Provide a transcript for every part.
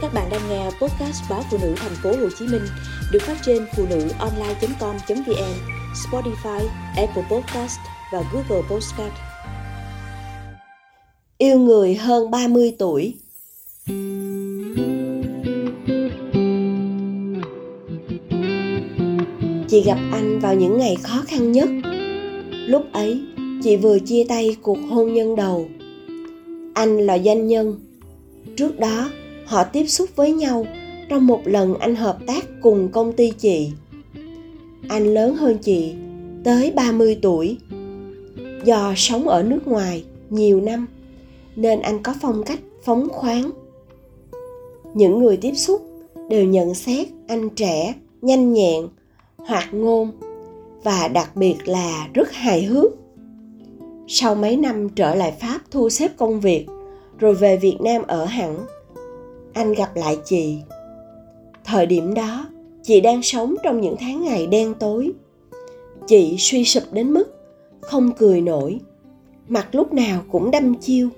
Các bạn đang nghe podcast báo phụ nữ thành phố Hồ Chí Minh được phát trên phụ nữ online.com.vn, Spotify, Apple Podcast và Google Podcast. Yêu người hơn 30 tuổi Chị gặp anh vào những ngày khó khăn nhất. Lúc ấy, chị vừa chia tay cuộc hôn nhân đầu. Anh là doanh nhân. Trước đó, họ tiếp xúc với nhau trong một lần anh hợp tác cùng công ty chị. Anh lớn hơn chị tới 30 tuổi. Do sống ở nước ngoài nhiều năm nên anh có phong cách phóng khoáng. Những người tiếp xúc đều nhận xét anh trẻ, nhanh nhẹn, hoạt ngôn và đặc biệt là rất hài hước. Sau mấy năm trở lại Pháp thu xếp công việc, rồi về Việt Nam ở hẳn, anh gặp lại chị. Thời điểm đó, chị đang sống trong những tháng ngày đen tối. Chị suy sụp đến mức không cười nổi. Mặt lúc nào cũng đâm chiêu.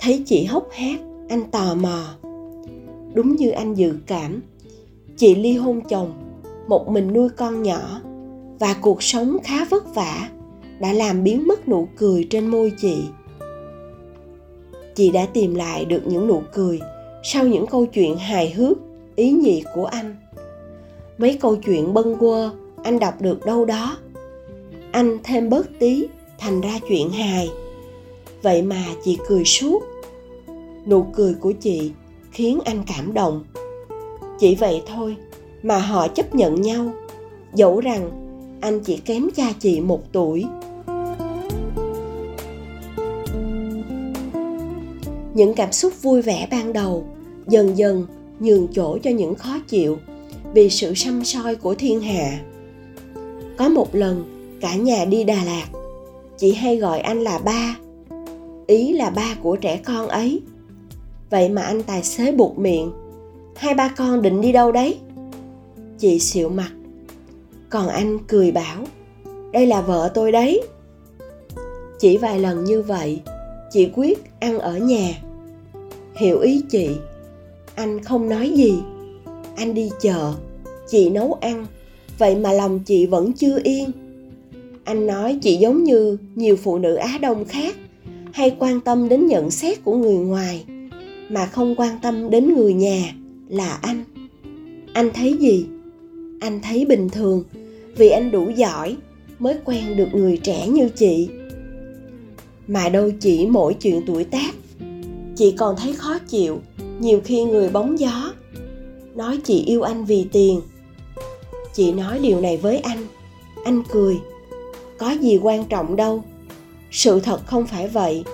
Thấy chị hốc hác, anh tò mò. Đúng như anh dự cảm, chị ly hôn chồng, một mình nuôi con nhỏ, và cuộc sống khá vất vả đã làm biến mất nụ cười trên môi chị. Chị đã tìm lại được những nụ cười sau những câu chuyện hài hước, ý nhị của anh. Mấy câu chuyện bâng quơ, anh đọc được đâu đó. Anh thêm bớt tí, thành ra chuyện hài. Vậy mà chị cười suốt. Nụ cười của chị khiến anh cảm động. Chỉ vậy thôi mà họ chấp nhận nhau. Dẫu rằng anh chỉ kém cha chị một tuổi. Những cảm xúc vui vẻ ban đầu dần dần nhường chỗ cho những khó chịu vì sự xăm soi của thiên hạ. Có một lần, cả nhà đi đà lạt, chị hay gọi anh là ba, ý là ba của trẻ con ấy. Vậy mà anh tài xế buộc miệng, hai ba con định đi đâu đấy? Chị xịu mặt. Còn anh cười bảo, đây là vợ tôi đấy. Chỉ vài lần như vậy, chị quyết ăn ở nhà hiểu ý chị. Anh không nói gì. Anh đi chợ chị nấu ăn. Vậy mà lòng chị vẫn chưa yên. Anh nói chị giống như nhiều phụ nữ á đông khác, hay quan tâm đến nhận xét của người ngoài, mà không quan tâm đến người nhà là anh. Anh thấy gì? Anh thấy bình thường, vì anh đủ giỏi mới quen được người trẻ như chị. Mà đâu chỉ mỗi chuyện tuổi tác chị còn thấy khó chịu, nhiều khi người bóng gió. Nói chị yêu anh vì tiền. Chị nói điều này với anh. Anh cười. Có gì quan trọng đâu. Sự thật không phải vậy.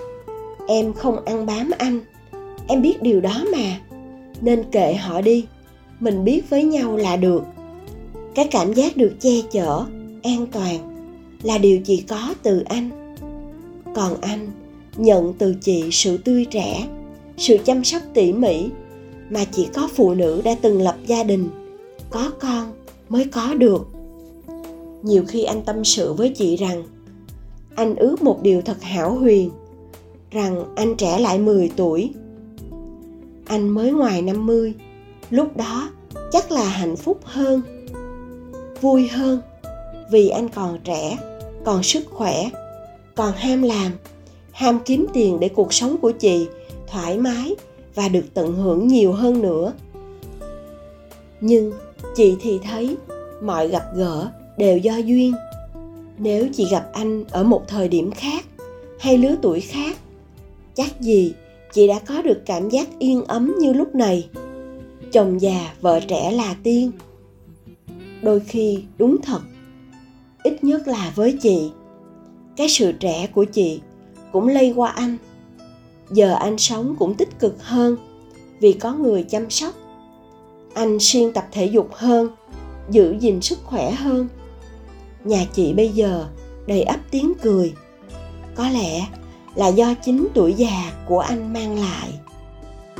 Em không ăn bám anh. Em biết điều đó mà. Nên kệ họ đi. Mình biết với nhau là được. Cái cảm giác được che chở, an toàn là điều chị có từ anh. Còn anh nhận từ chị sự tươi trẻ, sự chăm sóc tỉ mỉ mà chỉ có phụ nữ đã từng lập gia đình, có con mới có được. Nhiều khi anh tâm sự với chị rằng, anh ước một điều thật hảo huyền, rằng anh trẻ lại 10 tuổi. Anh mới ngoài 50 lúc đó chắc là hạnh phúc hơn, vui hơn vì anh còn trẻ, còn sức khỏe, còn ham làm ham kiếm tiền để cuộc sống của chị thoải mái và được tận hưởng nhiều hơn nữa. Nhưng chị thì thấy mọi gặp gỡ đều do duyên. Nếu chị gặp anh ở một thời điểm khác hay lứa tuổi khác, chắc gì chị đã có được cảm giác yên ấm như lúc này. Chồng già, vợ trẻ là tiên. Đôi khi đúng thật, ít nhất là với chị. Cái sự trẻ của chị cũng lây qua anh. Giờ anh sống cũng tích cực hơn vì có người chăm sóc. Anh siêng tập thể dục hơn, giữ gìn sức khỏe hơn. Nhà chị bây giờ đầy ắp tiếng cười. Có lẽ là do chính tuổi già của anh mang lại.